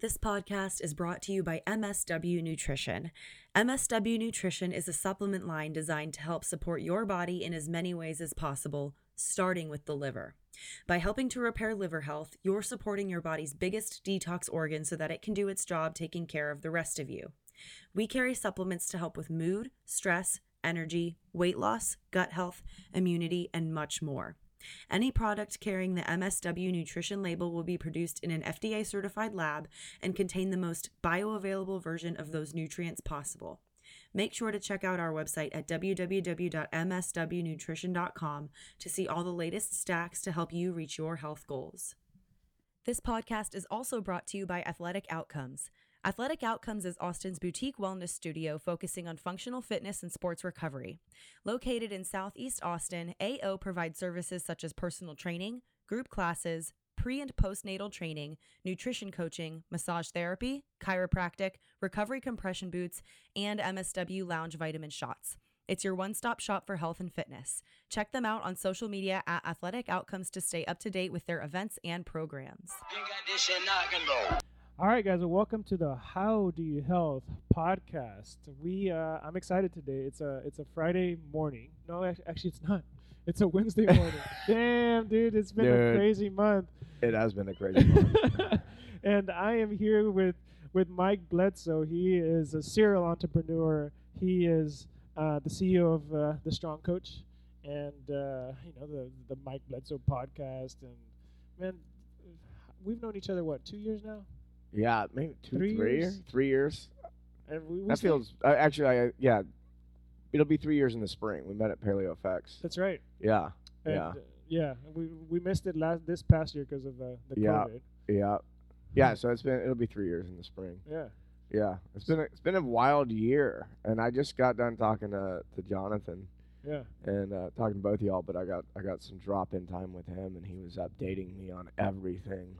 This podcast is brought to you by MSW Nutrition. MSW Nutrition is a supplement line designed to help support your body in as many ways as possible, starting with the liver. By helping to repair liver health, you're supporting your body's biggest detox organ so that it can do its job taking care of the rest of you. We carry supplements to help with mood, stress, energy, weight loss, gut health, immunity, and much more. Any product carrying the MSW nutrition label will be produced in an FDA certified lab and contain the most bioavailable version of those nutrients possible. Make sure to check out our website at www.mswnutrition.com to see all the latest stacks to help you reach your health goals. This podcast is also brought to you by Athletic Outcomes. Athletic Outcomes is Austin's boutique wellness studio focusing on functional fitness and sports recovery. Located in Southeast Austin, AO provides services such as personal training, group classes, pre and postnatal training, nutrition coaching, massage therapy, chiropractic, recovery compression boots, and MSW lounge vitamin shots. It's your one stop shop for health and fitness. Check them out on social media at Athletic Outcomes to stay up to date with their events and programs. All right, guys, well, welcome to the How Do You Health podcast. We, uh, I'm excited today. It's a, it's a Friday morning. No, actually, it's not. It's a Wednesday morning. Damn, dude, it's been a crazy month. It has been a crazy month. and I am here with with Mike Bledsoe. He is a serial entrepreneur. He is uh, the CEO of uh, the Strong Coach, and uh, you know the the Mike Bledsoe podcast. And man, we've known each other what two years now, yeah, maybe two, Three three, years? Three years. and we, we That feels uh, actually. I, yeah, it'll be three years in the spring. We met at Paleo FX. That's right. Yeah, And, Yeah. uh, yeah. We we missed it last this past year because of the the Yeah. COVID. yeah, yeah. So it's been. It'll be three years in the spring. Yeah. Yeah, it's been. A, it's been a wild year, and I just got done talking to to Jonathan Yeah. and uh, talking to both of y'all. But I got I got some drop in time with him, and he was updating me on everything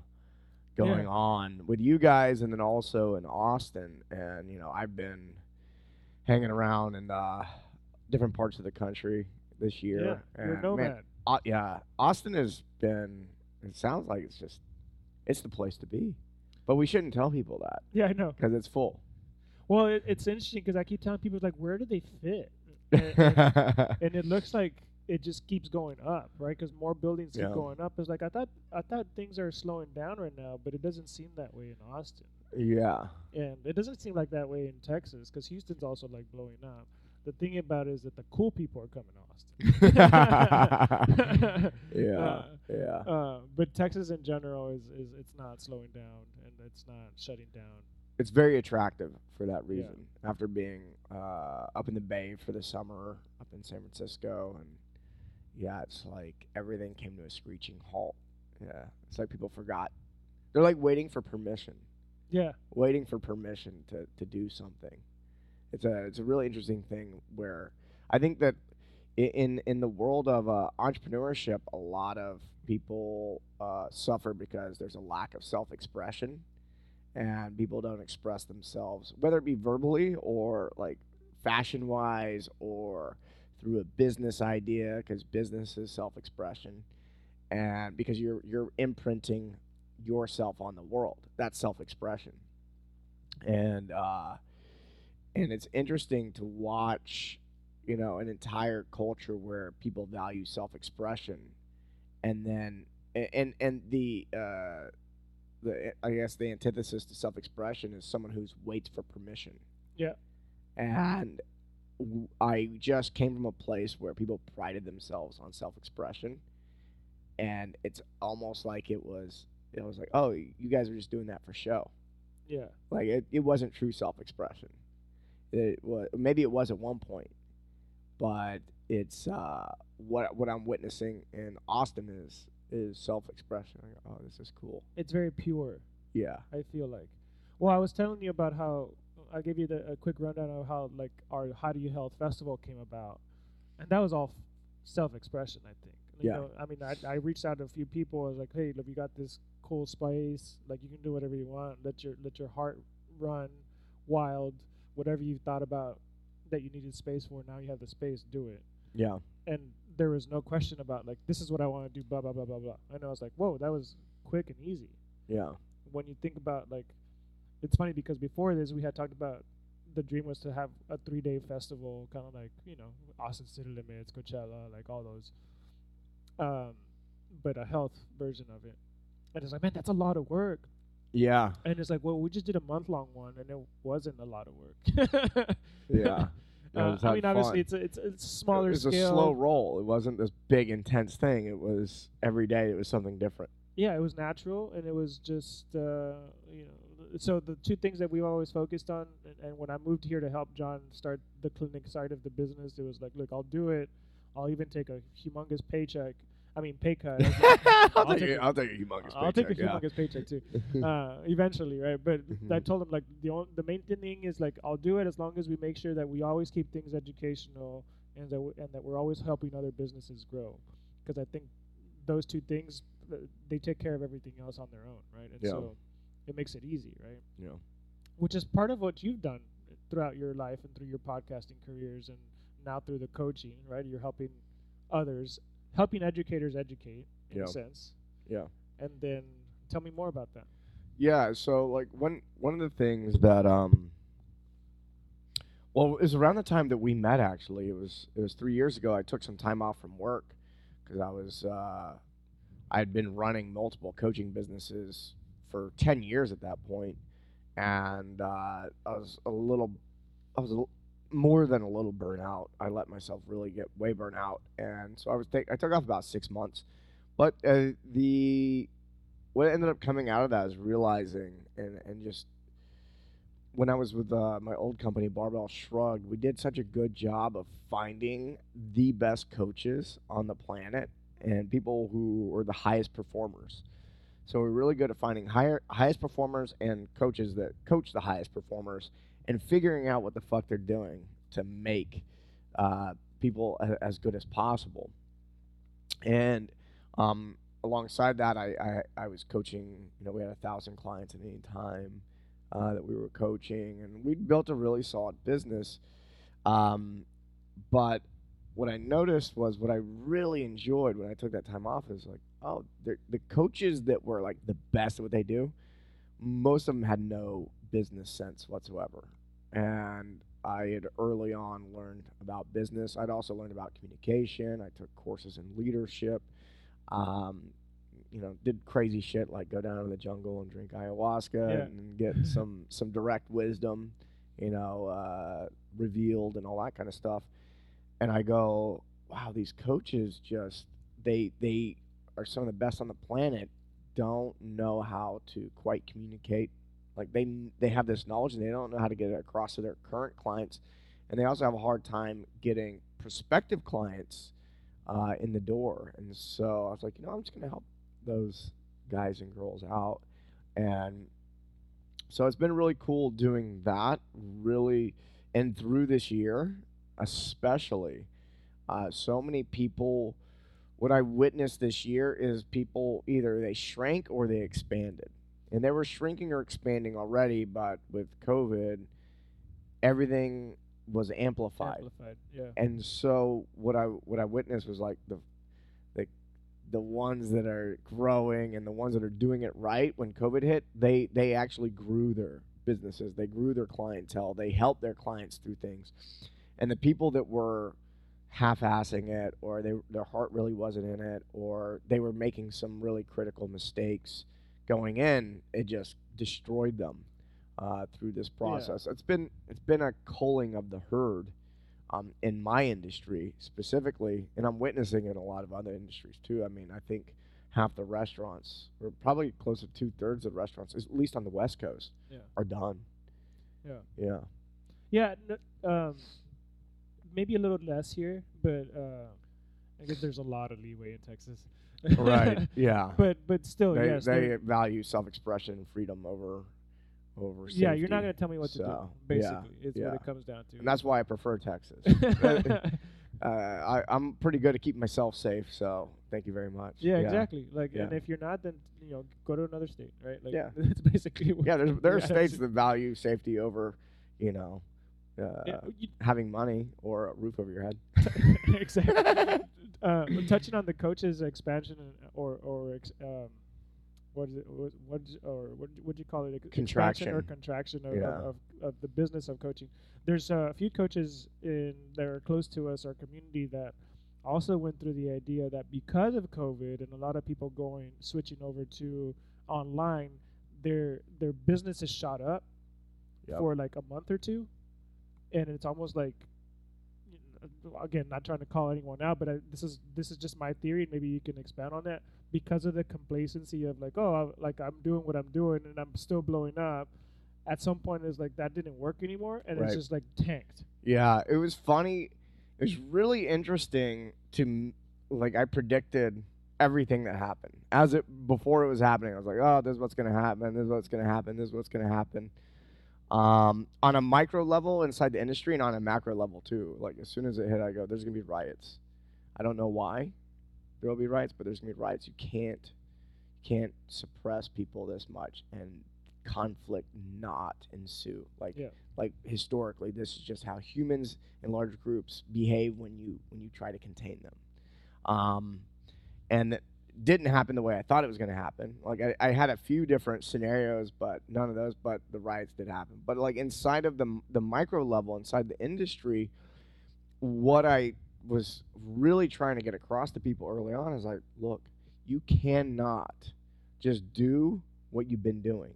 going Yeah. on with you guys, and then also in Austin. And you know, I've been hanging around in uh, different parts of the country this year. Yeah. You're a nomad. man, Au- yeah, Austin has been. It sounds like it's just, it's the place to be, but we shouldn't tell people that yeah, I know. because it's full. Well, it, it's interesting because I keep telling people like, where do they fit? And, and, and it looks like it just keeps going up, right? Because more buildings keep Yeah. going up. It's like I thought. I thought things are slowing down right now, but it doesn't seem that way in Austin, yeah, and it doesn't seem like that way in Texas because Houston's also like blowing up. The thing about it is that the cool people are coming to Austin. yeah, Uh, yeah. uh, but Texas in general is, is it's not slowing down and it's not shutting down. It's very attractive for that reason. After being uh, up in the Bay for the summer, up in San Francisco, and yeah, it's like everything came to a screeching halt. Yeah, it's like people forgot. They're like waiting for permission, Yeah, waiting for permission to, to do something. It's a it's a really interesting thing where I think that in in the world of uh, entrepreneurship, a lot of people uh, suffer because there's a lack of self expression, and people don't express themselves, whether it be verbally or like fashion wise or through a business idea, because business is self expression, and because you're you're imprinting yourself on the world. That's self expression, and uh, and it's interesting to watch you know an entire culture where people value self-expression and then and and the uh the i guess the antithesis to self-expression is someone who's waits for permission Yeah. and i just came from a place where people prided themselves on self-expression. And it's almost like it was it was like oh you guys are just doing that for show. Yeah, like it, it wasn't true self-expression. It was maybe it was at one point but it's uh what what i'm witnessing in austin is is self-expression. Like, oh this is cool. It's very pure. yeah. I feel like. Well, I was telling you about how I gave you the, a quick rundown of how like our How Do You Health Festival came about, and that was all f- self-expression. I think. You Yeah. know, I mean, I, I reached out to a few people. I was like, hey, look, you got this cool space. Like, you can do whatever you want. Let your let your heart run wild. Whatever you thought about that you needed space for, now you have the space. Do it. Yeah. and there was no question about like this is what I want to do. Blah blah blah blah blah. And I was like, whoa, that was quick and easy. Yeah. When you think about like, it's funny because before this we had talked about the dream was to have a three day festival, kind of like you know Austin City Limits, Coachella, like all those. Um, but a health version of it, and it's like, man, that's a lot of work. Yeah. And it's like, well, we just did a month long one, and it wasn't a lot of work. Yeah. Uh, I mean, obviously, fun. it's a, it's it's a smaller It was scale. a slow roll. It wasn't this big intense thing. It was every day. It was something different. yeah, it was natural, and it was just uh, you know. So the two things that we've always focused on, and, and when I moved here to help John start the clinic side of the business, it was like, look, I'll do it. I'll even take a humongous paycheck. I mean, pay cut. I'll, I'll take a, I'll take a humongous paycheck. I'll take a paycheck, yeah. humongous paycheck too. uh, eventually, right? But I Mhm. told him like the on, the main thing is like I'll do it as long as we make sure that we always keep things educational and that w- and that we're always helping other businesses grow. Because I think those two things uh, they take care of everything else on their own, right? And Yeah. so it makes it easy, right? Yeah. Which is part of what you've done throughout your life and through your podcasting careers and now through the coaching, right? You're helping others, helping educators educate in Yeah. a sense. Yeah. And then tell me more about that. Yeah, so like one one of the things that um well, it was around the time that we met actually. It was it was 3 years ago. I took some time off from work cuz I was uh I had been running multiple coaching businesses for 10 years at that point and uh I was a little I was more than a little burnout. I let myself really get way burnt out and so I was take I took off about 6 months. But uh, the what ended up coming out of that is realizing and, and just when I was with uh, my old company, Barbell Shrugged, we did such a good job of finding the best coaches on the planet and people who were the highest performers. So we're really good at finding higher, highest performers and coaches that coach the highest performers and figuring out what the fuck they're doing to make uh, people a, as good as possible. And um, alongside that, I, I, I was coaching. You know, we had a thousand clients at any time uh, that we were coaching, and we built a really solid business. Um, but what I noticed was what I really enjoyed when I took that time off is like, oh, the the coaches that were like the best at what they do, most of them had no business sense whatsoever, and I had early on learned about business. I'd also learned about communication. I took courses in leadership um, you know, did crazy shit like go down to the jungle and drink ayahuasca Yeah. and get some some direct wisdom, you know, uh, revealed and all that kind of stuff. And I go, wow, these coaches just they they are some of the best on the planet. Don't know how to quite communicate. Like they they have this knowledge and they don't know how to get it across to their current clients, and they also have a hard time getting prospective clients uh, in the door. And so I was like, you know, I'm just going to help those guys and girls out. And so it's been really cool doing that, really. And through this year, especially, uh, so many people, what I witnessed this year is people either they shrank or they expanded. And they were shrinking or expanding already, but with COVID, everything was amplified Amplified. Yeah. and so what I what I witnessed was like the the the ones that are growing and the ones that are doing it right when COVID hit, they they actually grew their businesses, they grew their clientele, they helped their clients through things, and the people that were half-assing it or they their heart really wasn't in it or they were making some really critical mistakes going in, it just destroyed them uh, through this process. It's been it's been a culling of the herd um, in my industry specifically, and I'm witnessing it in a lot of other industries too. I mean, I think half the restaurants, or probably close to two thirds of the restaurants, at least on the West Coast, Yeah. are done. Yeah. Yeah. Yeah, um, maybe a little less here, but uh, I guess there's a lot of leeway in Texas. Right. yeah. but but still, they yes. they value self-expression and freedom over over. yeah, you're not gonna tell me what to do. So, Basically, yeah, it's yeah. what it comes down to. and that's why I prefer Texas. uh, I, I'm pretty good at keeping myself safe, so thank you very much. yeah, exactly. Like, and if you're not, then you know, go to another state, right? Like, Yeah. that's basically. What Yeah, there's there are Yeah, states that value safety over, you know, uh, Yeah, you- having money or a roof over your head. exactly. uh, touching on the coaches expansion or or ex, um, what is it? What, or what would you call it? Ex- expansion or contraction of, Yeah. of, of, of the business of coaching. There's uh, a few coaches in that are close to us, our community, that also went through the idea that because of COVID and a lot of people going switching over to online, their their business is shot up Yep. for like a month or two, and it's almost like again not trying to call anyone out, but I, this is this is just my theory. and Maybe you can expand on that because of the complacency of like oh I, like I'm doing what I'm doing and I'm still blowing up. At some point, it's like that didn't work anymore, and it's just like tanked. Yeah, it was funny. It was really interesting to like I predicted everything that happened as it before it was happening. I was like, oh, this is what's gonna happen. This is what's gonna happen. This is what's gonna happen. Um, on a micro level inside the industry and on a macro level too. Like as soon as it hit, I go, there's gonna be riots. I don't know why there will be riots, but there's gonna be riots. You can't can't suppress people this much and conflict not ensue. Like Yeah. like historically this is just how humans in large groups behave when you when you try to contain them um, and didn't happen the way i thought it was going to happen. Like I, I had a few different scenarios but none of those but the riots did happen. But like inside of the the micro level inside the industry what i was really trying to get across to people early on is like look you cannot just do what you've been doing.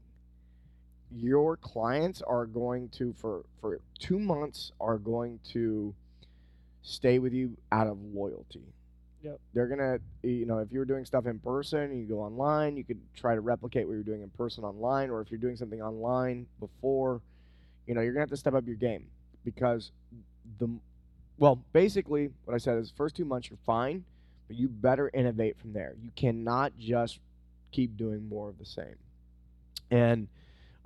Your clients are going to for for two months are going to stay with you out of loyalty Yep. they're gonna you know if you're doing stuff in person you go online you could try to replicate what you're doing in person online or if you're doing something online before you know you're gonna have to step up your game because the well basically what i said is first two months you're fine but you better innovate from there you cannot just keep doing more of the same and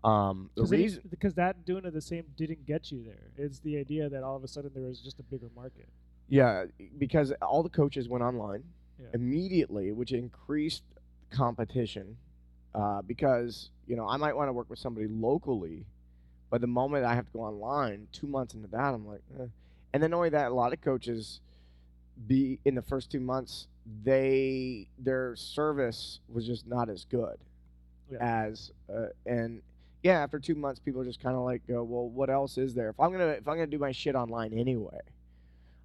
um, the reason because that doing it the same didn't get you there. It's the idea that all of a sudden there was just a bigger market. Yeah, because all the coaches went online Yeah. immediately, which increased competition. Uh, because you know I might want to work with somebody locally, but the moment I have to go online, two months into that, I'm like, eh. and then only that, a lot of coaches be in the first two months, they their service was just not as good Yeah. as uh, and yeah, after two months, people just kind of like go, well, what else is there? If I'm gonna if I'm gonna do my shit online anyway,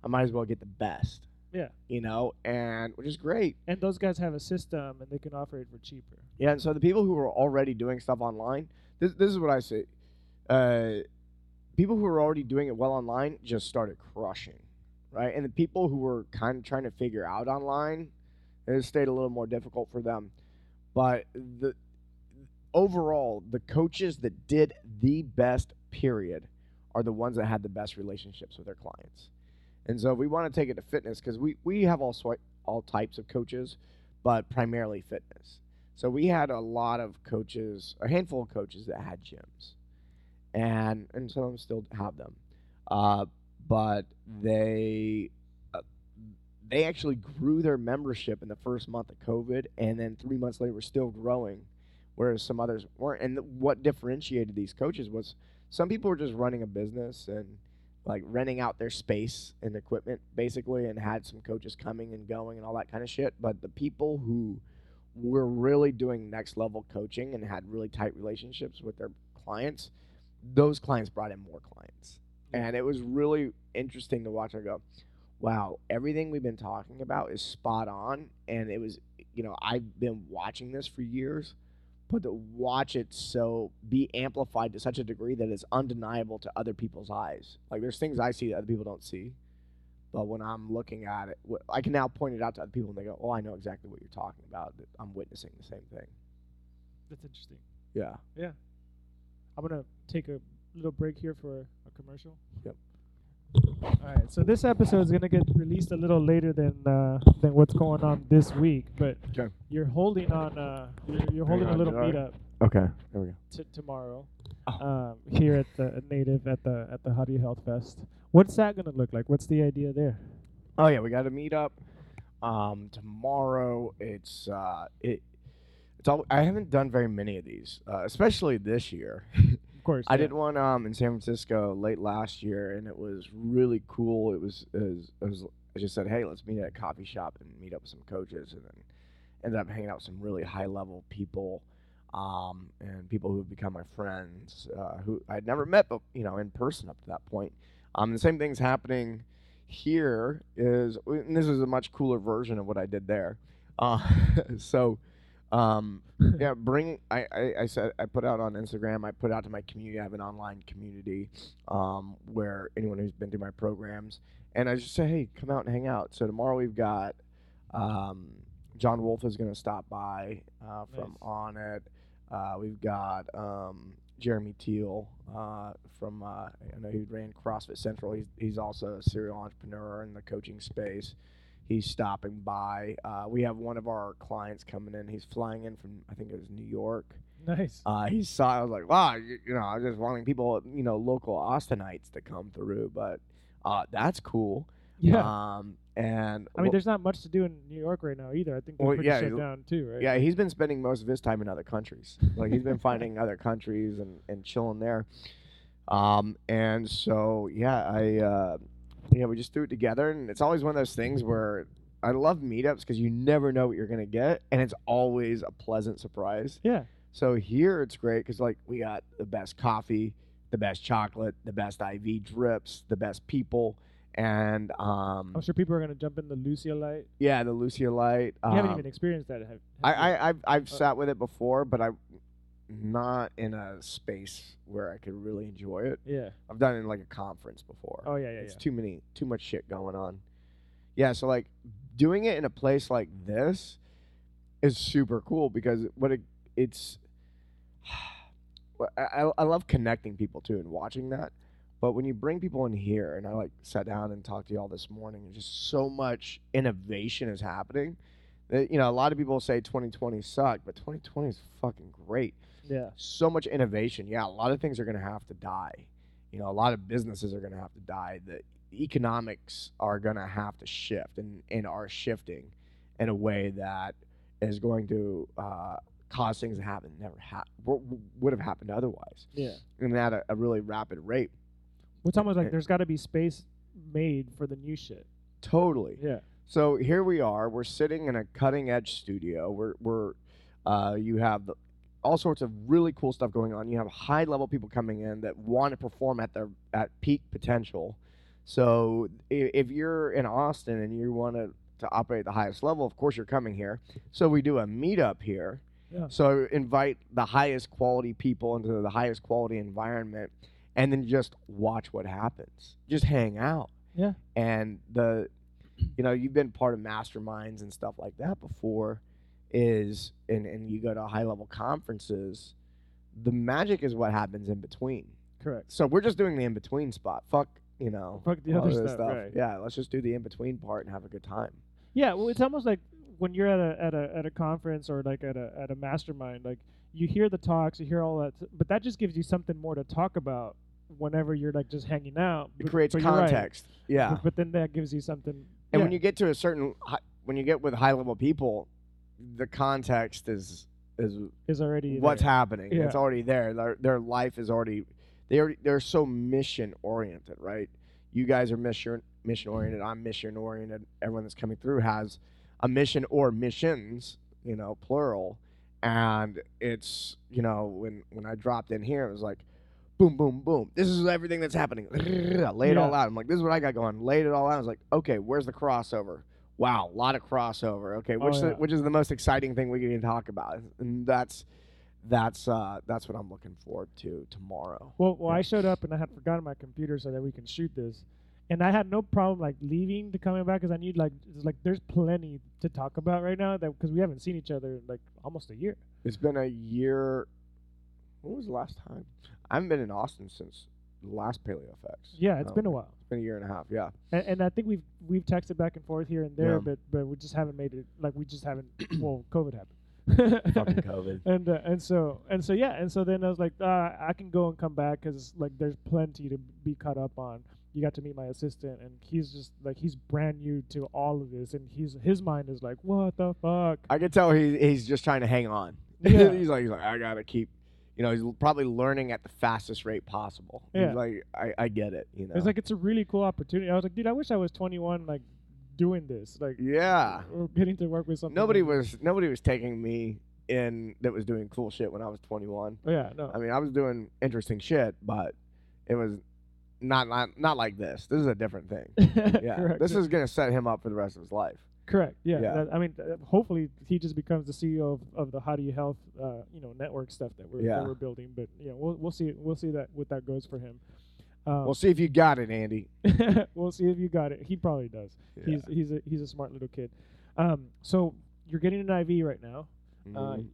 I might as well get the best. Yeah. You know, and which is great. And those guys have a system and they can offer it for cheaper. Yeah, and so the people who are already doing stuff online, this this is what I say. Uh, people who are already doing it well online just started crushing, right? And the people who were kind of trying to figure out online, it stayed a little more difficult for them. But the overall, the coaches that did the best, period, are the ones that had the best relationships with their clients. And so we want to take it to fitness because we, we have all all types of coaches, but primarily fitness. So we had a lot of coaches, a handful of coaches that had gyms, and and some of them still have them, uh, but they uh, they actually grew their membership in the first month of COVID, and then three months later were still growing, whereas some others weren't. And what differentiated these coaches was some people were just running a business and like renting out their space and equipment basically, and had some coaches coming and going and all that kind of shit. But the people who were really doing next level coaching and had really tight relationships with their clients, those clients brought in more clients. Mm. And it was really interesting to watch. I go, wow, everything we've been talking about is spot on. And it was, you know, I've been watching this for years, but to watch it so be amplified to such a degree that it's undeniable to other people's eyes. Like there's things I see that other people don't see. But when I'm looking at it, I can now point it out to other people and they go, oh, I know exactly what you're talking about. I'm witnessing the same thing. That's interesting. Yeah. Yeah. I'm gonna take a little break here for a commercial. Yep. All right. So this episode is gonna get released a little later than uh, than what's going on this week, but Okay. you're holding on. Uh, you're, you're holding a on, little all right. meetup Okay. There we go. t- tomorrow Oh. um, here at the Native at the at the How Do You Health Fest. What's that gonna look like? What's the idea there? Oh yeah, we got a meet up um, tomorrow. It's uh, it. It's all. I haven't done very many of these, uh, especially this year. of course. I yeah. did one um in San Francisco late last year, and it was really cool. It was, it was, it was I just said, hey, let's meet at a coffee shop and meet up with some coaches, and then ended up hanging out with some really high level people, um, and people who have become my friends, uh, who I'd never met, but you know, in person up to that point. Um, the same thing's happening here. Is and this is a much cooler version of what I did there. Uh, so. Um, yeah, bring. I, I, I said I put out on Instagram. I put out to my community. I have an online community um, where anyone who's been through my programs, and I just say, hey, come out and hang out. So tomorrow we've got um, John Wolf is going to stop by uh, from Nice. Onnit. Uh, we've got um, Jeremy Thiel uh, from. Uh, I know he ran CrossFit Central. He's he's also a serial entrepreneur in the coaching space he's stopping by. Uh, we have one of our clients coming in. He's flying in from I think it was New York. Nice. Uh, he saw. I was like, wow, you, you know, I was just wanting people, you know, local Austinites to come through, but uh, that's cool. yeah. Um, and I mean, well, there's not much to do in New York right now either. I think they're Well, pretty yeah, shut down too, right? yeah, he's been spending most of his time in other countries. Like he's been finding other countries and, and chilling there. Um, and so yeah, I uh, yeah, we just threw it together, and it's always one of those things where I love meetups because you never know what you're gonna get, and it's always a pleasant surprise. Yeah. So here it's great because like we got the best coffee, the best chocolate, the best IV drips, the best people, and um, I'm sure people are gonna jump in the Lucia light. yeah, the Lucia Light. You haven't um, even experienced that. Have, have I, you? I I've I've Uh, sat with it before, but I not in a space where I could really enjoy it. yeah. I've done it in like a conference before. Oh yeah, yeah, it's yeah. too many too much shit going on. Yeah, so like doing it in a place like this is super cool because what it, it's I, I- love connecting people too and watching that. But when you bring people in here, and I like sat down and talked to y'all this morning, and just so much innovation is happening. That, you know, a lot of people say 2020 sucked, but 2020 is fucking great Yeah. so much innovation. Yeah, a lot of things are going to have to die. You know, a lot of businesses are going to have to die. The economics are going to have to shift and, and are shifting in a way that is going to uh, cause things to happen that never ha- w- would have happened otherwise, Yeah. and at a, a really rapid rate. It's almost like there's got to be space made for the new shit. Totally. Yeah. So here we are. We're sitting in a cutting edge studio. We're we're uh, you have the, all sorts of really cool stuff going on. You have high level people coming in that want to perform at their at peak potential. So if you're in Austin and you want to to operate at the highest level, of course you're coming here. So we do a meetup here. Yeah. So invite the highest quality people into the highest quality environment, and then just watch what happens. Just hang out Yeah. and the you know you've been part of masterminds and stuff like that before is and, and you go to high level conferences the magic is what happens in between Correct. so we're just doing the in between spot fuck you know Fuck the other this stuff, right. yeah let's just do the in between part and have a good time Yeah. Well, it's almost like when you're at a at a at a conference or like at a at a mastermind, like you hear the talks, you hear all that, but that just gives you something more to talk about whenever you're like just hanging out. it But- creates but you're right. context yeah But, but then that gives you something. and yeah. when you get to a certain when you get with high level people the context is is is already what's there. happening. It's already there. Their their life is already they are they're so mission oriented, right? You guys are mission mission oriented. I'm mission oriented. Everyone that's coming through has a mission or missions, you know, plural. And it's you know when when I dropped in here, it was like. Boom, boom, boom. This is everything that's happening. Lay it all out. I'm like, this is what I got going. Laid it all out. I was like, okay, where's the crossover? Wow, a lot of crossover. Okay, Oh, which the, yeah. which is the most exciting thing we can talk about, and that's that's uh that's what I'm looking forward to tomorrow. Well, well, I showed up and I had forgotten my computer so that we can shoot this, and I had no problem like leaving to coming back because I knew like it's like there's plenty to talk about right now that because we haven't seen each other in, like almost a year. It's been a year. When was the last time? I haven't been in Austin since last Paleo FX. Yeah, it's No, been a while, It's been a year and a half. Yeah. and, and I think we've we've texted back and forth here and there, Yeah. but but we just haven't made it. Like we just haven't. well, COVID happened. Fucking COVID. and uh, and so and so yeah and so then I was like uh, I can go and come back because like there's plenty to be caught up on. You got to meet my assistant and he's just like he's brand new to all of this and he's his mind is like what the fuck I can tell he he's just trying to hang on. Yeah. he's like he's like I gotta keep you know, he's probably learning at the fastest rate possible. He's Yeah. like, I, I get it. You know, It's like it's a really cool opportunity. I was like, dude, I wish I was 21, like doing this, like yeah. getting to work with something. Nobody like- was nobody was taking me in that was doing cool shit when I was 21. Oh, yeah, no. I mean, I was doing interesting shit, but it was not not not like this. This is a different thing. Yeah, correct. this is gonna set him up for the rest of his life. Correct. Yeah, Yeah. that- I mean, uh, hopefully he just becomes the CEO of, of the How Do You Health, uh, you know, network stuff that we're Yeah. that we're building. But yeah, we'll we'll see we'll see that what that goes for him. Um, We'll see if you got it, Andy. we'll see if you got it. He probably does. Yeah. He's he's a he's a smart little kid. Um, so you're getting an IV right now. Uh, Mhm.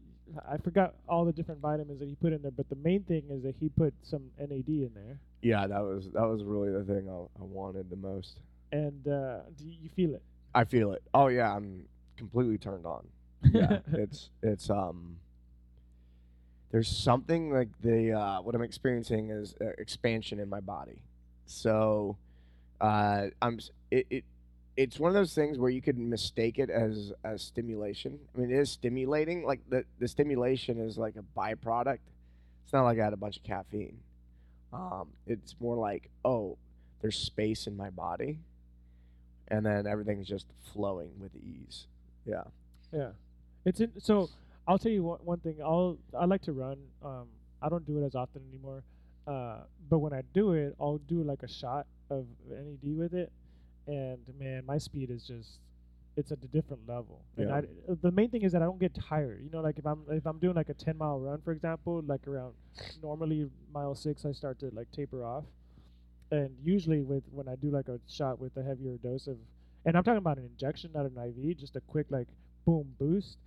I forgot all the different vitamins that he put in there, but the main thing is that he put some NAD in there. yeah, that was that was really the thing I, I wanted the most. And uh, do you feel it? I feel it. Oh yeah, I'm completely turned on. Yeah, it's it's um. There's something like the uh, what I'm experiencing is uh, expansion in my body. So, uh, I'm it, it it's one of those things where you could mistake it as as stimulation. I mean, it is stimulating. Like the the stimulation is like a byproduct. It's not like I had a bunch of caffeine. Um, it's more like oh, there's space in my body, and then everything's just flowing with ease. Yeah. Yeah, it's in, so. I'll tell you one, one thing. I'll I like to run. Um, I don't do it as often anymore. Uh, but when I do it, I'll do like a shot of NAD with it, and man, my speed is just it's at a different level. And Yeah. I, the main thing is that I don't get tired. You know, like if I'm if I'm doing like a 10 mile run, for example, like around normally mile six, I start to like taper off, and usually with when I do like a shot with a heavier dose of, and I'm talking about an injection, not an IV, just a quick like boom boost.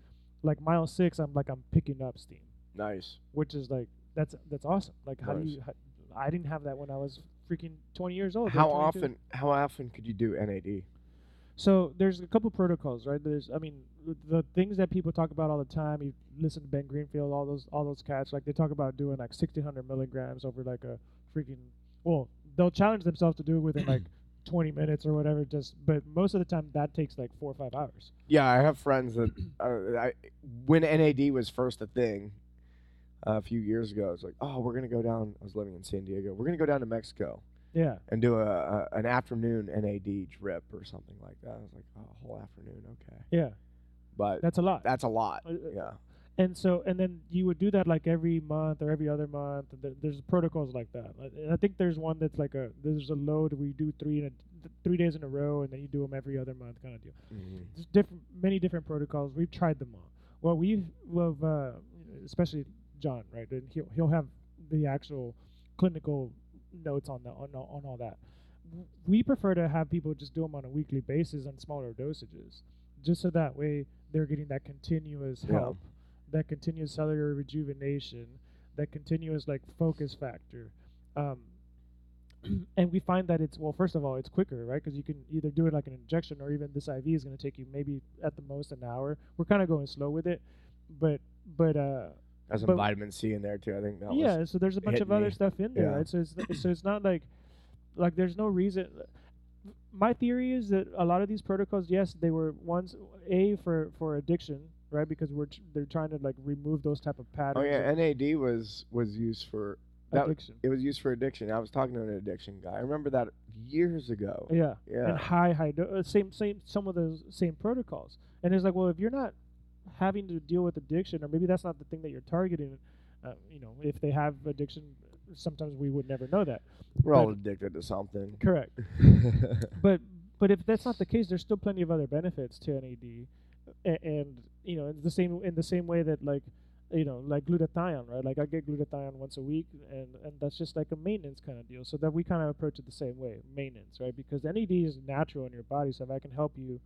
Like mile six, I'm like I'm picking up steam, Nice. which is like that's that's awesome. Like how do you? How, I didn't have that when I was freaking 20 years old. How often? How often could you do NAD? So there's a couple protocols, right? There's, I mean, the things that people talk about all the time. You listen to Ben Greenfield, all those, all those cats. Like they talk about doing like 1600 milligrams over like a freaking. Well, they'll challenge themselves to do it within like 20 minutes or whatever. Just, but most of the time that takes like four or five hours. Yeah, I have friends that uh, I, when NAD was first a thing uh, a few years ago, it's like, oh, we're gonna go down. I was living in San Diego. We're gonna go down to Mexico Yeah, and do a, a an afternoon NAD drip or something like that. I was like, oh, a whole afternoon, okay. yeah, But that's a lot. that's a lot. Uh, uh, Yeah. And so and then you would do that like every month or every other month. And there- there's protocols like that. And i think there's one that's like a there's a load where you do three in a, three days in a row and then you do them every other month kind of deal. Mhm. there's different many different protocols. We've tried them all. Well we've well uh, especially john right? And he'll, he'll have the actual clinical notes on the on, all- on all that. We prefer to have people just do them on a weekly basis on smaller dosages just so that way they're getting that continuous Yeah. help that continuous cellular rejuvenation that continuous like focus factor um, and we find that it's well first of all it's quicker right because you can either do it like an injection or even this iv is going to take you maybe at the most an hour we're kind of going slow with it but but uh Has some vitamin C in there too. I think that yeah so there's a bunch of other me. stuff in there Yeah. right so it's so it's not like like there's no reason my theory is that a lot of these protocols yes they were ones a for for addiction right because we're they're trying to like remove those type of patterns. Oh yeah, NAD was was used for that. addiction It was used for addiction. I was talking to an addiction guy. I remember that years ago. yeah Yeah. and high high do- uh, same same some of those same protocols and it's like well if you're not having to deal with addiction or maybe that's not the thing that you're targeting uh, you know if they have addiction sometimes we would never know that We're all addicted to something. correct but but if that's not the case there's still plenty of other benefits to NAD A- and you know in the same in the same way that like you know like glutathione right? Like I get glutathione once a week and and that's just like a maintenance kind of deal. So that we kind of approach it the same way maintenance right? Because NAD is natural in your body. So if I can help you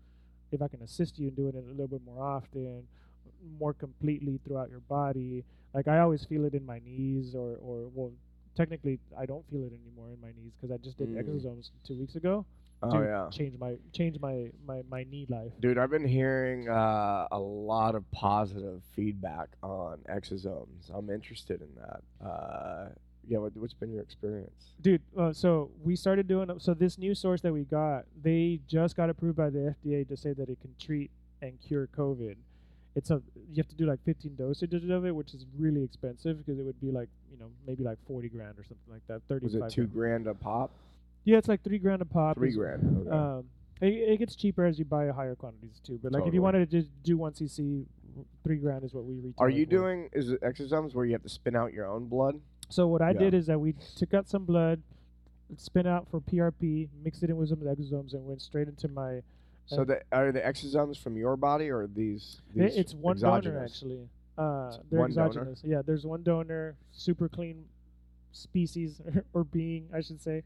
if I can assist you in doing it a little bit more often more completely throughout your body like I always feel it in my knees or or well technically I don't feel it anymore in my knees because I just did Mm. exosomes two weeks ago oh yeah. change my change my my my knee life. Dude, I've been hearing uh, a lot of positive feedback on exosomes. I'm interested in that. Uh, yeah, what, what's been your experience? Dude, uh, so we started doing so this new source that we got, they just got approved by the FDA to say that it can treat and cure COVID. it's a you have to do like 15 dosages of it, which is really expensive because it would be like you know maybe like 40 grand or something like that. 35. Was it two grand. grand a pop? Yeah, it's like three grand a pop. Three grand. Okay. Um, it, it gets cheaper as you buy higher quantities too. But like if you wanted to just do one cc, three grand is what we retail. Are you for. doing is it exosomes where you have to spin out your own blood? So what I Yeah. did is that we took out some blood, spin out for PRP, mixed it in with some exosomes, and went straight into my. So Uh, the, are the exosomes from your body or these? these it's one donor actually. Uh, It's they're one donor? Yeah, there's one donor, super clean species or being, I should say.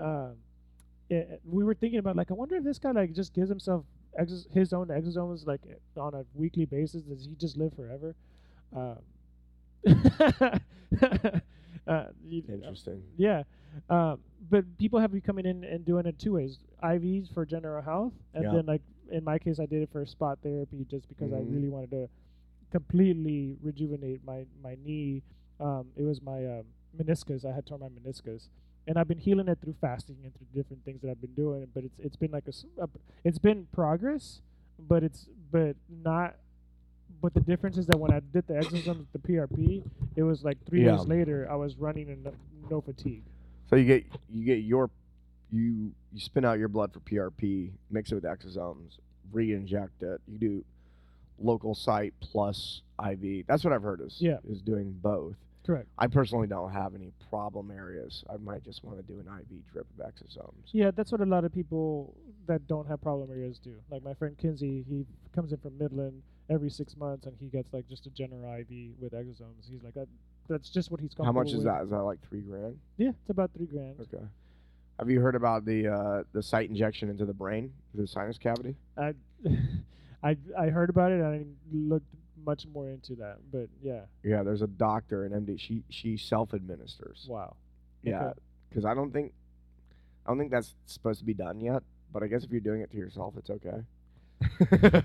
Um, it, we were thinking about like, I wonder if this guy like just gives himself exos- his own exosomes like on a weekly basis. Does he just live forever? Um, uh, you- Interesting. yeah. Um, but people have been coming in and doing it two ways: IVs for general health, and Yeah. then like in my case, I did it for spot therapy just because I Mhm. really wanted to completely rejuvenate my my knee. Um, it was my um, meniscus. I had torn my meniscus, and I've been healing it through fasting and through different things that I've been doing. But it's it's been like a, a it's been progress, but it's but not. But the difference is that when I did the exosomes, the PRP, it was like three Yeah. days later. I was running and no, no fatigue. So you get you get your you you spin out your blood for PRP, mix it with exosomes, re-inject it. You do local site plus IV. That's what I've heard is Yeah. is doing both. Correct. I personally don't have any problem areas. I might just want to do an IV drip of exosomes. Yeah, that's what a lot of people that don't have problem areas do. Like my friend Kinsey, he comes in from Midland every six months and he gets like just a general IV with exosomes. He's like, that, that's just what he's How much is with. that? Is that like three grand? Yeah, it's about three grand. Okay. Have you heard about the uh, the site injection into the brain, the sinus cavity? I, I, I heard about it and I looked much more into that. But yeah, Yeah, there's a doctor, an MD. She she self administers. wow. Yeah, Okay. because I don't think I don't think that's supposed to be done yet. But I guess if you're doing it to yourself, it's okay.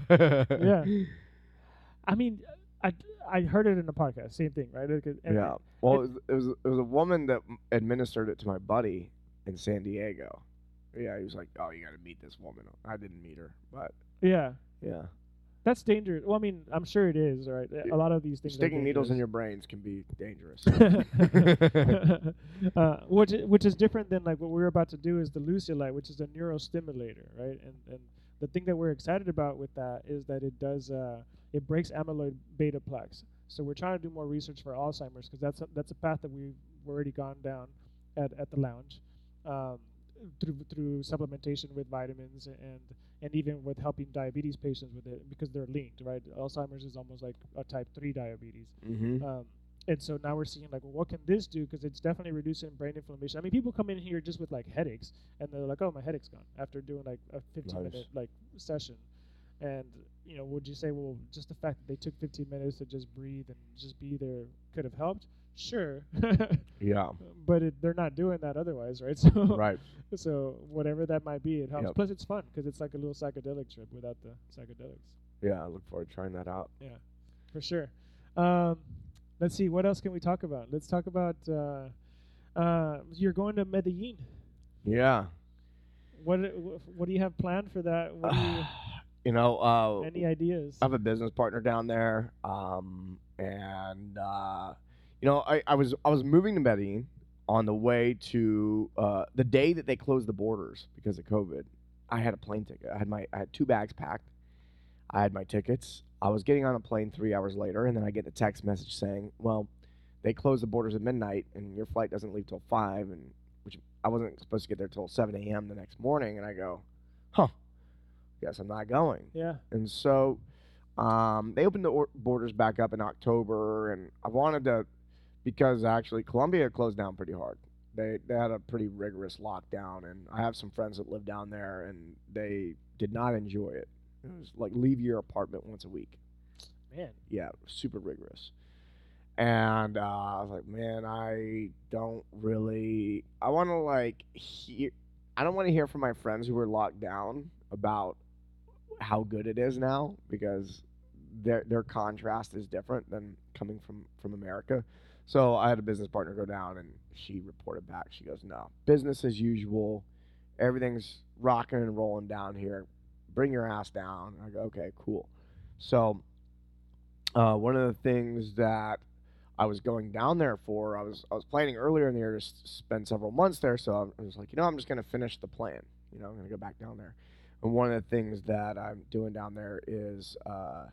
Yeah. I mean, I, I heard it in a podcast. Same thing, right? Yeah. Well, it was, it was it was a woman that administered it to my buddy in San Diego. Yeah, he was like, "Oh, you got to meet this woman." I didn't meet her, but Yeah. yeah, That's dangerous. Well, I mean, I'm sure it is, right? A lot of these things. are sticking needles in your brains can be dangerous. uh, which which is different than like what we're about to do is the Lucia Light, which is a neurostimulator, right? And and the thing that we're excited about with that is that it does uh, it breaks amyloid beta plaques. So we're trying to do more research for Alzheimer's because that's a, that's a path that we've already gone down at, at the lounge um, through through supplementation with vitamins and and even with helping diabetes patients with it because they're linked, right? Alzheimer's is almost like a type three diabetes. mm-hmm. Um, and so now we're seeing like, well, what can this do? Because it's definitely reducing brain inflammation. I mean, people come in here just with like headaches, and they're like, oh, my headache's gone after doing like a 15 Nice. minute like session. And you know, would you say, well, just the fact that they took 15 minutes to just breathe and just be there could have helped? Sure, Yeah. but it, they're not doing that otherwise, right? So, Right. so whatever that might be, it helps. Yep. Plus, it's fun because it's like a little psychedelic trip without the psychedelics. Yeah. I look forward to trying that out. Yeah, for sure. Um, let's see, what else can we talk about? Let's talk about uh, uh, you're going to Medellin. Yeah. What what do you have planned for that? What do you, you know, uh, any ideas? I have a business partner down there, um, and uh, you know, I, I was I was moving to Medellin on the way to uh, the day that they closed the borders because of COVID. I had a plane ticket. I had my I had two bags packed. I had my tickets. I was getting on a plane three hours later, and then I get a text message saying, "Well, they closed the borders at midnight, and your flight doesn't leave till five, and which I wasn't supposed to get there till seven a.m. the next morning." And I go, "Huh, guess I'm not going." yeah, And so um, they opened the or- borders back up in October, and I wanted to because actually Colombia closed down pretty hard. They they had a pretty rigorous lockdown, and I have some friends that live down there, and they did not enjoy it. It was like leave your apartment once a week. man. Yeah, super rigorous. And uh, I was like, man, I don't really. I want to like hear. I don't want to hear from my friends who were locked down about how good it is now because their their contrast is different than coming from from America. So I had a business partner go down, and she reported back. She goes, "No, business as usual. Everything's rocking and rolling down here. Bring your ass down." I go, "Okay, cool." So uh, one of the things that I was going down there for, I was I was planning earlier in the year to spend several months there. So I was like, you know, I'm just going to finish the plan. You know, I'm going to go back down there. And one of the things that I'm doing down there is uh,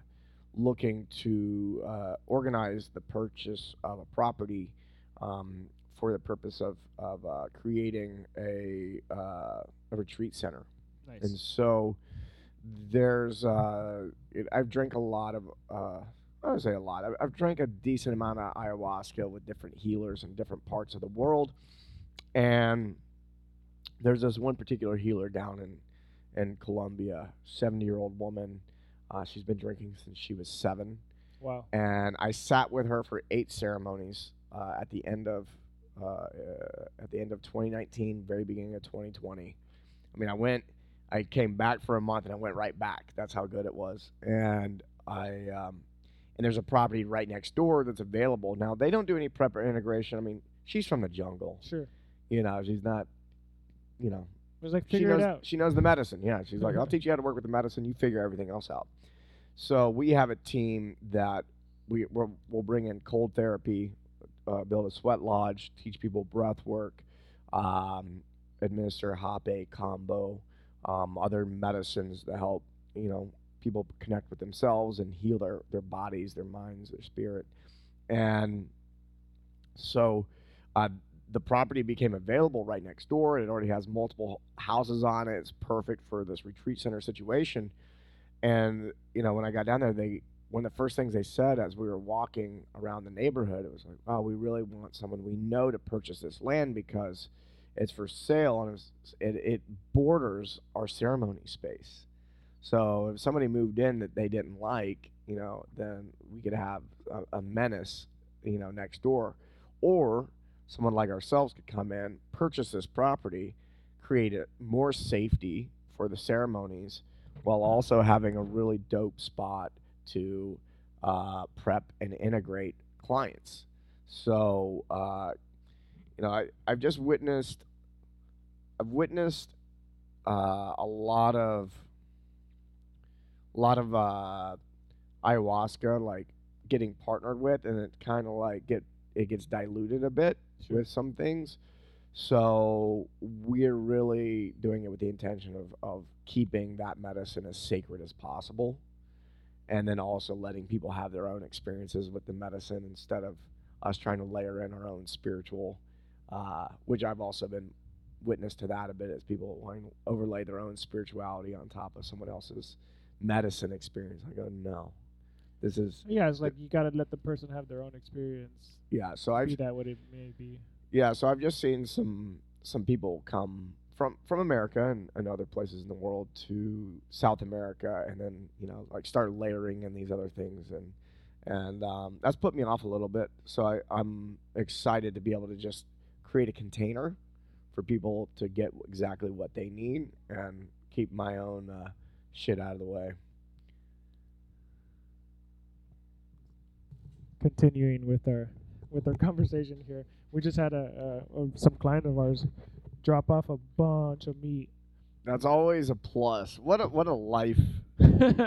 looking to uh, organize the purchase of a property um, for the purpose of of uh, creating a uh, a retreat center. Nice. And so there's uh, it, I've drank a lot of uh, I would say a lot. I've, I've drank a decent amount of ayahuasca with different healers in different parts of the world, and there's this one particular healer down in in Colombia, 70 year old woman. Uh, she's been drinking since she was seven, wow. and I sat with her for eight ceremonies uh, at the end of uh, uh, at the end of 2019, very beginning of 2020. I mean, I went, I came back for a month, and I went right back. That's how good it was. And I um, and there's a property right next door that's available. Now they don't do any prep or integration. I mean, she's from the jungle. Sure. You know, she's not. You know, was like she knows it out. she knows the medicine. Yeah, she's like, I'll teach you how to work with the medicine. You figure everything else out. So we have a team that we we're, we'll bring in cold therapy, uh, build a sweat lodge, teach people breath work, um, administer Hape Kambo, um, other medicines to help you know people connect with themselves and heal their their bodies, their minds, their spirit, and so. Uh, the property became available right next door. And it already has multiple houses on it. It's perfect for this retreat center situation. And you know, when I got down there, they one of the first things they said as we were walking around the neighborhood, it was like, "Oh, we really want someone we know to purchase this land because it's for sale and it, it borders our ceremony space. So if somebody moved in that they didn't like, you know, then we could have a, a menace, you know, next door, or someone like ourselves could come in, purchase this property, create a, more safety for the ceremonies, while also having a really dope spot to uh, prep and integrate clients. So, uh, you know, I, I've just witnessed, I've witnessed uh, a lot of, a lot of uh, ayahuasca like getting partnered with, and it kind of like get it gets diluted a bit Sure. with some things. So we're really doing it with the intention of, of keeping that medicine as sacred as possible. And then also letting people have their own experiences with the medicine instead of us trying to layer in our own spiritual, uh, which I've also been witness to that a bit as people want to overlay their own spirituality on top of someone else's medicine experience. I go, no, this is, Yeah, it's like you gotta let the person have their own experience. yeah. So I've Be that what it may be. Yeah, so I've just seen some some people come from from America and, and other places in the world to South America, and then you know like start layering in these other things, and and um, that's put me off a little bit. So I, I'm excited to be able to just create a container for people to get exactly what they need and keep my own uh, shit out of the way. Continuing with our with our conversation here, we just had a, a, a some client of ours drop off a bunch of meat. That's always a plus. What a what a life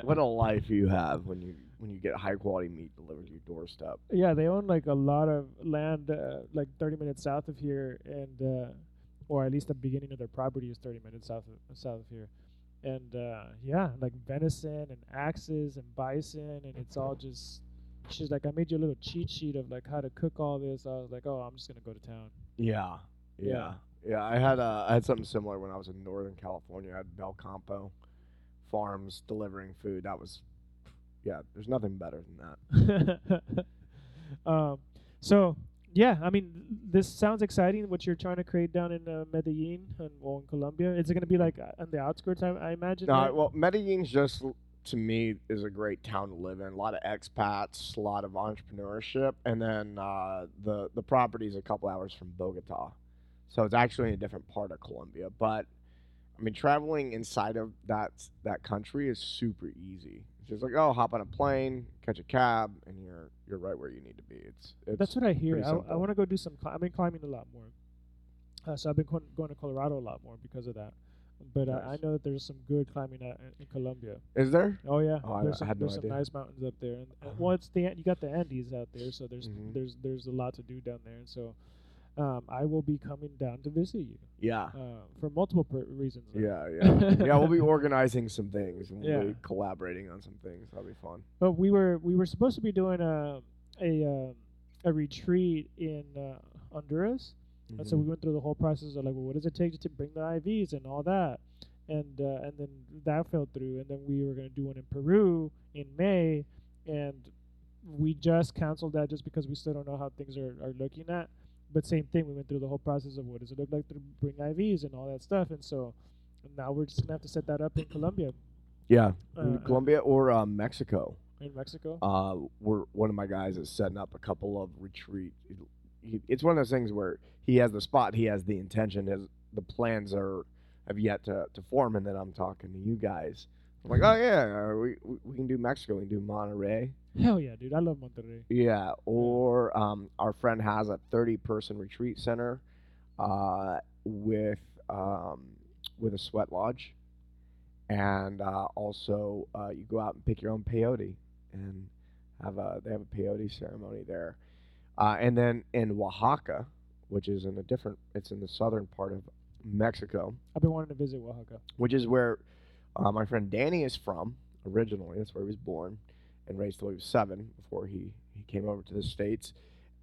what a life you have when you when you get high quality meat delivered to your doorstep. Yeah, they own like a lot of land, uh, like 30 minutes south of here, and uh, or at least the beginning of their property is 30 minutes south of south of here, and uh, yeah, like venison and axis and bison, and it's all just. She's like, I made you a little cheat sheet of like how to cook all this. I was like, oh, I'm just gonna go to town. Yeah, yeah, yeah. I had uh, I had something similar when I was in Northern California. I had Belcampo Farms delivering food. That was, yeah. There's nothing better than that. um, so yeah, I mean, this sounds exciting. What you're trying to create down in uh, Medellin and well, in Colombia. Is it gonna be like uh, on the outskirts? I, I imagine. No, right? well, Medellin's just to me is a great town to live in. A lot of expats, a lot of entrepreneurship, and then uh, the the property is a couple hours from Bogota, so it's actually in a different part of Colombia. But I mean, traveling inside of that that country is super easy. It's just like oh, hop on a plane, catch a cab, and you're you're right where you need to be. It's, it's That's what I hear. I, I want to go do some. Cli- I've been climbing a lot more, uh, so I've been going, going to Colorado a lot more because of that. But I, I know that there's some good climbing out in, in Colombia. Is there? Oh yeah, Oh, there's I some, had no some idea. nice mountains up there. And, Uh-huh. well, it's the you got the Andes out there, so there's Mhm. there's there's a lot to do down there. And so, um, I will be coming down to visit you Yeah. uh, for multiple per- reasons. Yeah, yeah, yeah. We'll be organizing some things. and We'll Yeah. be collaborating on some things. That'll be fun. But we were we were supposed to be doing a a um, a retreat in uh, Honduras, and so we Mhm. went through the whole process of like, well, what does it take to bring the IVs and all that, and uh, and then that fell through, and then we were gonna do one in Peru in May, and we just canceled that just because we still don't know how things are, are looking at. But same thing, we went through the whole process of what does it look like to bring IVs and all that stuff, and so now we're just gonna have to set that up in Colombia, yeah, uh, Colombia or uh, Mexico. in Mexico. Uh, we're one of my guys is setting up a couple of retreat. He, it's one of those things where he has the spot, he has the intention, his the plans are have yet to, to form, and then I'm talking to you guys. I'm like, oh yeah, uh, we we can do Mexico, we can do Monterrey. Hell yeah, dude! I love Monterrey. Yeah, or um, our friend has a 30 person retreat center uh, with um, with a sweat lodge, and uh, also uh, you go out and pick your own peyote and have a they have a peyote ceremony there, uh, and then in Oaxaca, which is in a different it's in the southern part of Mexico, I've been wanting to visit Oaxaca. which is where uh, my friend Danny is from originally. That's where he was born and raised till he was seven before he, he came over to the States.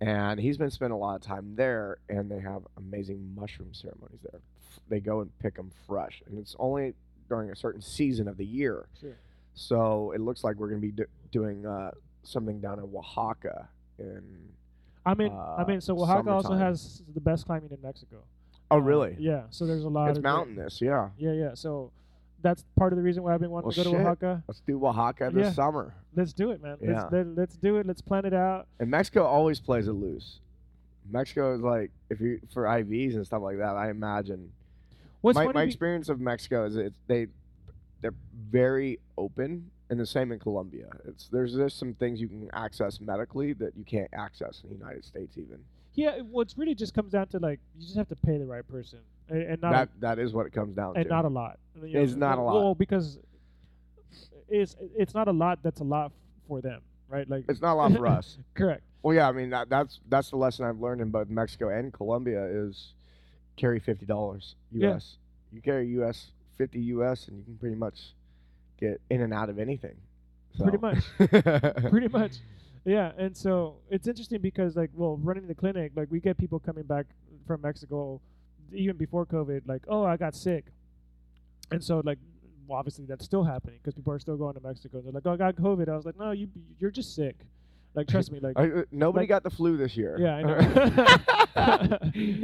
And he's been spending a lot of time there, and they have amazing mushroom ceremonies there. F- They go and pick them fresh, and it's only during a certain season of the year. Sure. So it looks like we're going to be do- doing uh, something down in Oaxaca. In I mean, Uh, I mean, so Oaxaca also has the best climbing in Mexico. oh, Uh, really? yeah. So there's a lot. It's of great- mountainous, yeah. Yeah, yeah. So that's part of the reason why I've been wanting Well, to go to. Oaxaca. Let's do Oaxaca this Yeah. summer. Let's do it, man. Yeah. Let's let, let's do it. Let's plan it out. And Mexico always plays it loose. Mexico is like if you for IVs and stuff like that. I imagine What's my, my experience of Mexico is it's they they're very open, and the same in Colombia. It's there's just some things you can access medically that you can't access in the United States. Even yeah. it- Well, it's really just comes down to like you just have to pay the right person, and, and not that that is what it comes down a, and to. not a lot. You It's not a lot. Well, because it's it's not a lot. That's a lot for them, right? Like it's not a lot for us. correct. Well, yeah, I mean that that's that's the lesson I've learned in both Mexico and Colombia is carry fifty dollars Yeah. U.S. You carry U.S. fifty U.S. and you can pretty much get in and out of anything. Pretty much. pretty much. Yeah and so it's interesting because like well running the clinic like we get people coming back from mexico even before covid like oh i got sick. And so like well, obviously that's still happening because people are still going to mexico they're like oh i got covid. I was like no you you're just sick like trust me like I, uh, nobody like- got the flu this year. yeah i know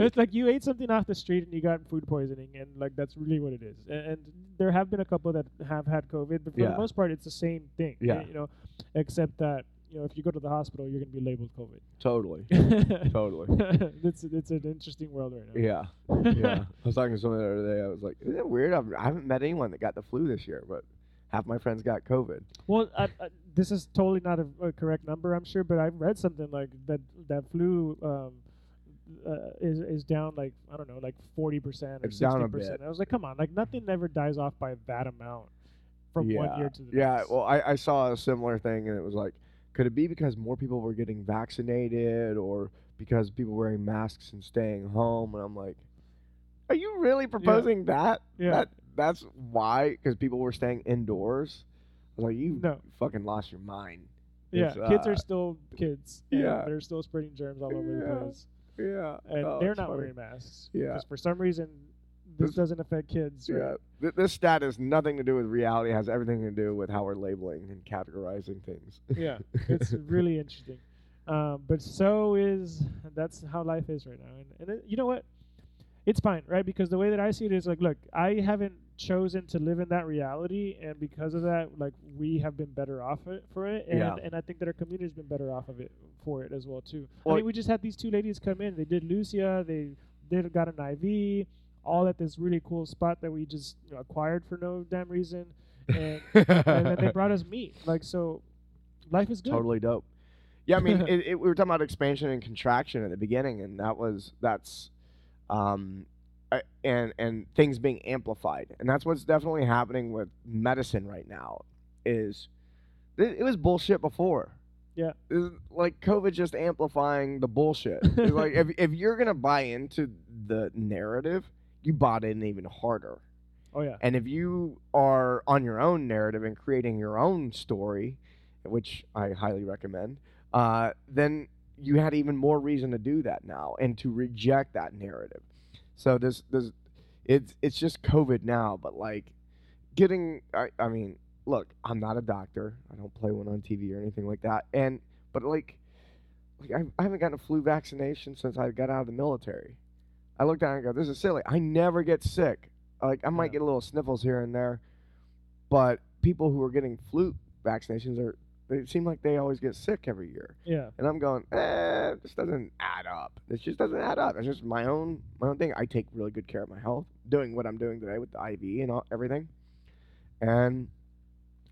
it's like you ate something off the street and you got food poisoning and like that's really what it is and, and there have been a couple that have had covid but for Yeah. the most part it's the same thing Yeah. you know except that you know if you go to the hospital you're going to be labeled covid totally, totally. it's it's an interesting world right now Yeah, yeah. I was talking to someone the other day. I was like, "Isn't it weird? I've, I haven't met anyone that got the flu this year, but half my friends got COVID." well I, I, this is totally not a, a correct number i'm sure but i've read something like that that flu um uh, is is down like I don't know like forty percent or sixty percent. I was like, come on, like nothing ever dies off by that amount from yeah, one year to the yeah. next. Yeah, well, I, I saw a similar thing, and it was like, could it be because more people were getting vaccinated, or because people wearing masks and staying home? And I'm like, are you really proposing that? yeah, That that's why? Because people were staying indoors. I was like, you No. fucking lost your mind. yeah. kids uh, are still kids. yeah. they're still spreading germs all over the place, Yeah, and Oh, they're not funny. wearing masks. Yeah. 'cause for some reason this This- doesn't affect kids. Right? Yeah, Th- this stat has nothing to do with reality. It has everything to do with how we're labeling and categorizing things. yeah, it's really interesting. Um, but so is that's how life is right now, and, and it, you know what? It's fine, right? Because the way that I see it is like, look, I haven't chosen to live in that reality, and because of that, like we have been better off it for it, and Yeah. and I think that our community's been better off of it for it as well too. Well- I mean, we just had these two ladies come in. They did Lucia. They did got an IV, all at this really cool spot that we just acquired for no damn reason, and and then they brought us meat. Like so, life is good. totally dope. Yeah, I mean, it, it, we were talking about expansion and contraction at the beginning, and that was that's um, uh, and and things being amplified, and that's what's definitely happening with medicine right now. Is it, it was bullshit before. Yeah. It's like COVID just amplifying the bullshit. Like if if you're gonna buy into the narrative, you bought in even harder. Oh yeah. And if you are on your own narrative and creating your own story, which I highly recommend, uh, then you had even more reason to do that now and to reject that narrative. So this this it's it's just COVID now, but like getting I, I mean, look, I'm not a doctor. I don't play one on TV or anything like that. And but like like I, I haven't gotten a flu vaccination since I got out of the military. I looked down and go, this is silly. I never get sick. Like I might Yeah. get a little sniffles here and there, but people who are getting flu vaccinations are they seem like they always get sick every year. Yeah. And I'm going, eh, this doesn't add up. This just doesn't add up. It's just my own my own thing. I take really good care of my health, doing what I'm doing today with the IV and all, everything. And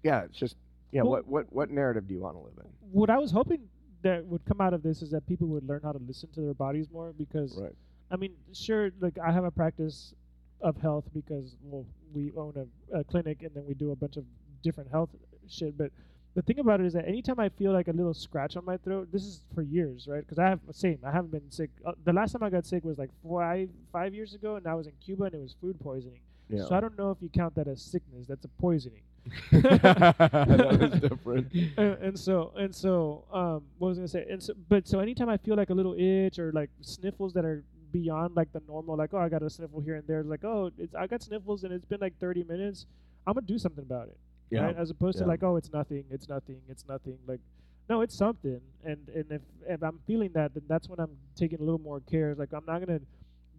yeah, it's just yeah. Well- what what what narrative do you want to live in? What I was hoping that would come out of this is that people would learn how to listen to their bodies more because Right. I mean, sure, like I have a practice of health because well, we own a, a clinic and then we do a bunch of different health shit. But the thing about it is that anytime I feel like a little scratch on my throat, this is for years, right? Because I have same, I haven't been sick. Uh, the last time I got sick was like five five years ago, and I was in Cuba and it was food poisoning. Yeah. So I don't know if you count that as sickness. That's a poisoning. that is different. and, and so and so um what was I gonna say and so but so anytime I feel like a little itch or like sniffles that are beyond like the normal like oh I got a sniffle here and there like oh it's I got sniffles and it's been like 30 minutes I'm gonna do something about it Yeah. right as opposed Yeah. to like oh it's nothing it's nothing it's nothing like no it's something and and if if I'm feeling that then that's when I'm taking a little more care like I'm not gonna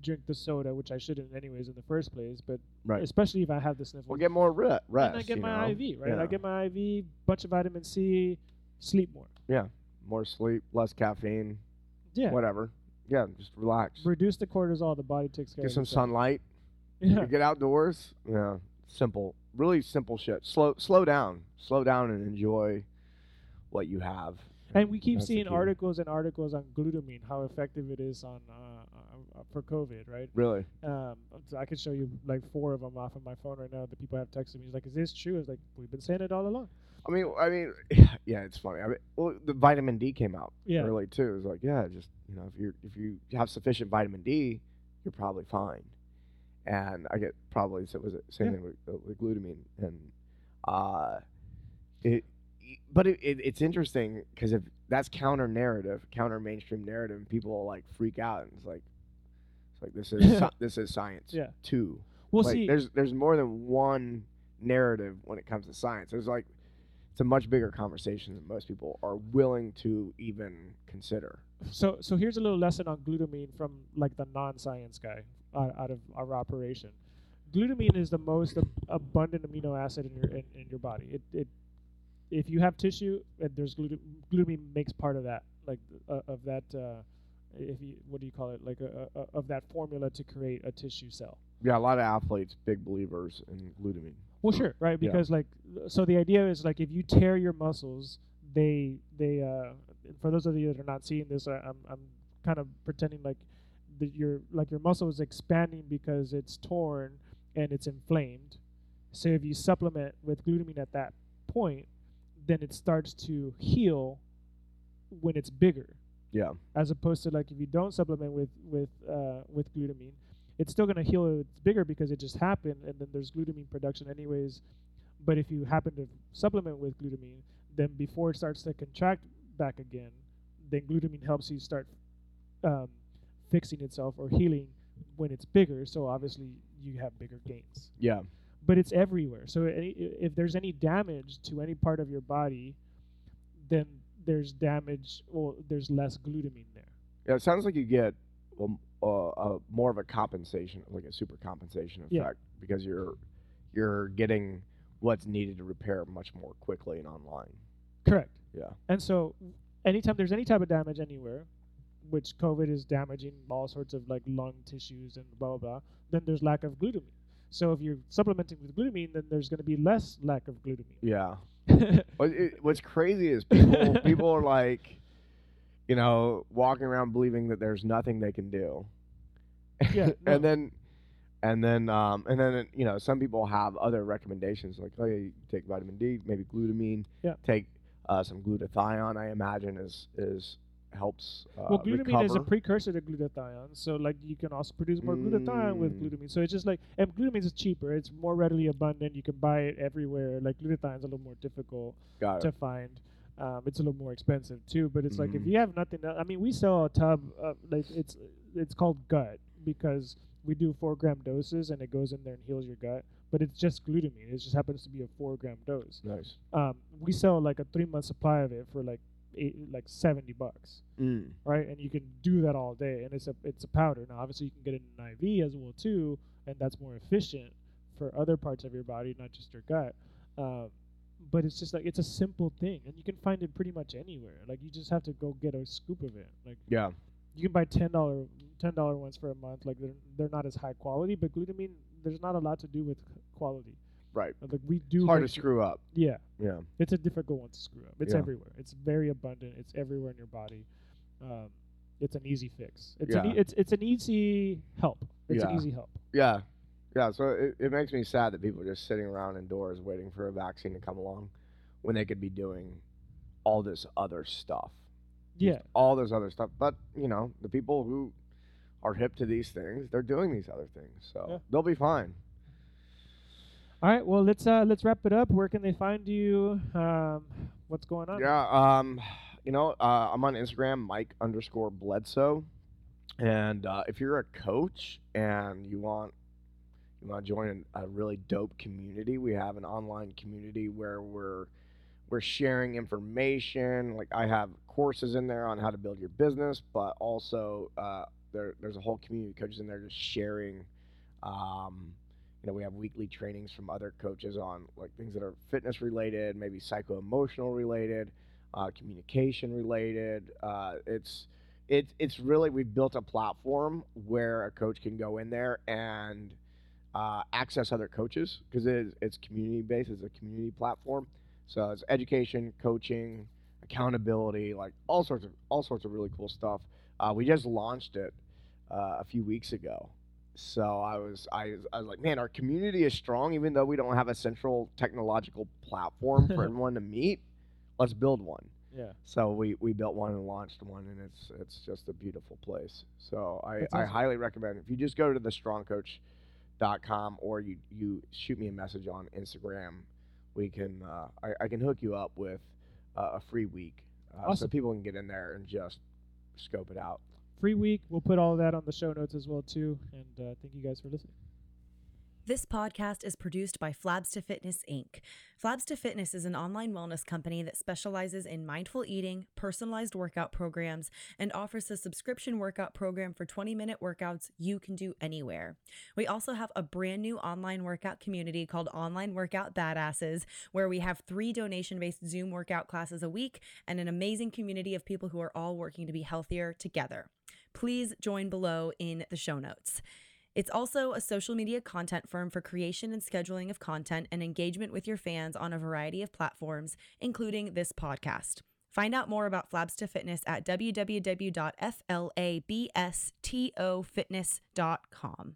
drink the soda which I shouldn't anyways in the first place but Right. especially if I have the sniffles We'll get more re- rest. and I get my know? IV, right? Yeah. I get my IV, bunch of vitamin C, sleep more. Yeah, more sleep, less caffeine, Yeah. whatever. Yeah, just relax. Reduce the cortisol, the body takes care Get of some itself. sunlight. Yeah. Get outdoors. Yeah, simple, really simple shit. Slow, slow down, slow down, and enjoy what you have. And we keep seeing articles and articles on glutamine, how effective it is on uh, uh, for COVID, right? Really, Um, so I could show you like four of them off of my phone right now that people have texted me. Like, "Is this true?" It's like we've been saying it all along. I mean, I mean, yeah, it's funny. I mean, well, the vitamin D came out Yeah. early too. It's like, yeah, just you know, if you if you have sufficient vitamin D, you're probably fine. And I get probably so was it same Yeah. thing with, uh, with glutamine and uh, it. But it, it, it's interesting because if that's counter narrative, counter mainstream narrative, and people like freak out, and it's like, it's like this is sci- this is science Yeah. too. We'll like, see. There's there's more than one narrative when it comes to science. There's like it's a much bigger conversation than most people are willing to even consider. So so here's a little lesson on glutamine from like the non-science guy out, out of our operation. Glutamine is the most ab- abundant amino acid in your in, in your body. It it if you have tissue and there's glutamine, glutamine makes part of that like uh, of that uh, if you what do you call it like a, a, of that formula to create a tissue cell. Yeah, a lot of athletes, big believers in glutamine. Well, sure, right? Yeah. Because like, so the idea is like if you tear your muscles, they they uh, for those of you that are not seeing this, I, I'm I'm kind of pretending like that your like your muscle is expanding because it's torn and it's inflamed. So if you supplement with glutamine at that point, then it starts to heal when it's bigger Yeah, as opposed to like if you don't supplement with with uh, with glutamine, it's still gonna heal. when It's bigger because it just happened, and then there's glutamine production anyways. But if you happen to supplement with glutamine, then before it starts to contract back again, then glutamine helps you start um, fixing itself or healing when it's bigger. So obviously you have bigger gains yeah, but it's everywhere. So any, if there's any damage to any part of your body, then there's damage or there's less glutamine there. yeah. It sounds like you get well, uh, uh, more of a compensation, like a super compensation effect, Yeah. because you're you're getting what's needed to repair much more quickly and online. Correct. Yeah. And so anytime there's any type of damage anywhere, which COVID is damaging all sorts of like lung tissues and blah blah blah, then there's lack of glutamine. So if you're supplementing with glutamine, then there's going to be less lack of glutamine. Yeah. What it, what's crazy is people people are like, you know, walking around believing that there's nothing they can do. Yeah, no. and then and then um, and then you know some people have other recommendations like oh yeah, you take vitamin D, maybe glutamine. Yeah. Take uh, some glutathione. I imagine is is helps. Uh, well, glutamine is a precursor to glutathione, so like you can also produce more glutathione with Mm. glutamine. So it's just like and glutamine is cheaper. It's more readily abundant. You can buy it everywhere. Like glutathione's a little more difficult to find. Um, it's a little more expensive too. But it's like if Mhm. you have nothing, else, I mean, we sell a tub. Of, like it's it's called gut because we do four gram doses and it goes in there and heals your gut. But it's just glutamine. It just happens to be a four gram dose. Nice. Um, we sell like a three month supply of it for like eight, like seventy bucks Mm. right? And you can do that all day, and it's a it's a powder. Now, obviously, you can get it in an IV as well too, and that's more efficient for other parts of your body, not just your gut. Um, but it's just like it's a simple thing, and you can find it pretty much anywhere. Like you just have to go get a scoop of it. Like Yeah. you can buy ten dollar ten dollar ones for a month. Like they're they're not as high quality, but glutamine there's not a lot to do with quality. Right. Like we do It's hard to screw up. Yeah, Yeah. it's a difficult one to screw up. It's Yeah. everywhere. It's very abundant. It's everywhere in your body. Um, it's an easy fix. It's an Yeah. e- it's it's an easy help. It's an easy help. Yeah. Yeah. So it, it makes me sad that people are just sitting around indoors waiting for a vaccine to come along when they could be doing all this other stuff. Just Yeah. All this other stuff. But, you know, the people who are hip to these things, they're doing these other things. So Yeah. they'll be fine. All right. Well, let's uh let's wrap it up. Where can they find you? Um, what's going on? Yeah, um, you know, uh, I'm on Instagram, Mike underscore Bledsoe, and uh, if you're a coach and you want you want to join a really dope community, we have an online community where we're we're sharing information. Like I have courses in there on how to build your business, but also uh, there there's a whole community of coaches in there just sharing. Um, you know, we have weekly trainings from other coaches on like things that are fitness related, maybe psycho emotional related, uh, communication related. Uh, it's it's it's really we've built a platform where a coach can go in there and uh, access other coaches because it it's community based. It's a community platform, so it's education, coaching, accountability, like all sorts of all sorts of really cool stuff. Uh, we just launched it uh, a few weeks ago. So I was, I I was like, man, our community is strong, even though we don't have a central technological platform for everyone to meet. Let's build one. Yeah. So we, we built one and launched one, and it's it's just a beautiful place. So I, That's I awesome. highly recommend. If you just go to the strongcoach.com or you you shoot me a message on Instagram, we can uh, I, I can hook you up with uh, a free week, uh, so people can get in there and just scope it out. Free week. We'll put all of that on the show notes as well too. And uh, thank you guys for listening. This podcast is produced by Flabs to Fitness Inc. Flabs to Fitness is an online wellness company that specializes in mindful eating, personalized workout programs, and offers a subscription workout program for 20 minute workouts you can do anywhere. We also have a brand new online workout community called Online Workout Badasses, where we have three donation based Zoom workout classes a week and an amazing community of people who are all working to be healthier together. Please join below in the show notes. It's also a social media content firm for creation and scheduling of content and engagement with your fans on a variety of platforms, including this podcast. Find out more about Flabs to Fitness at www.flabstofitness.com.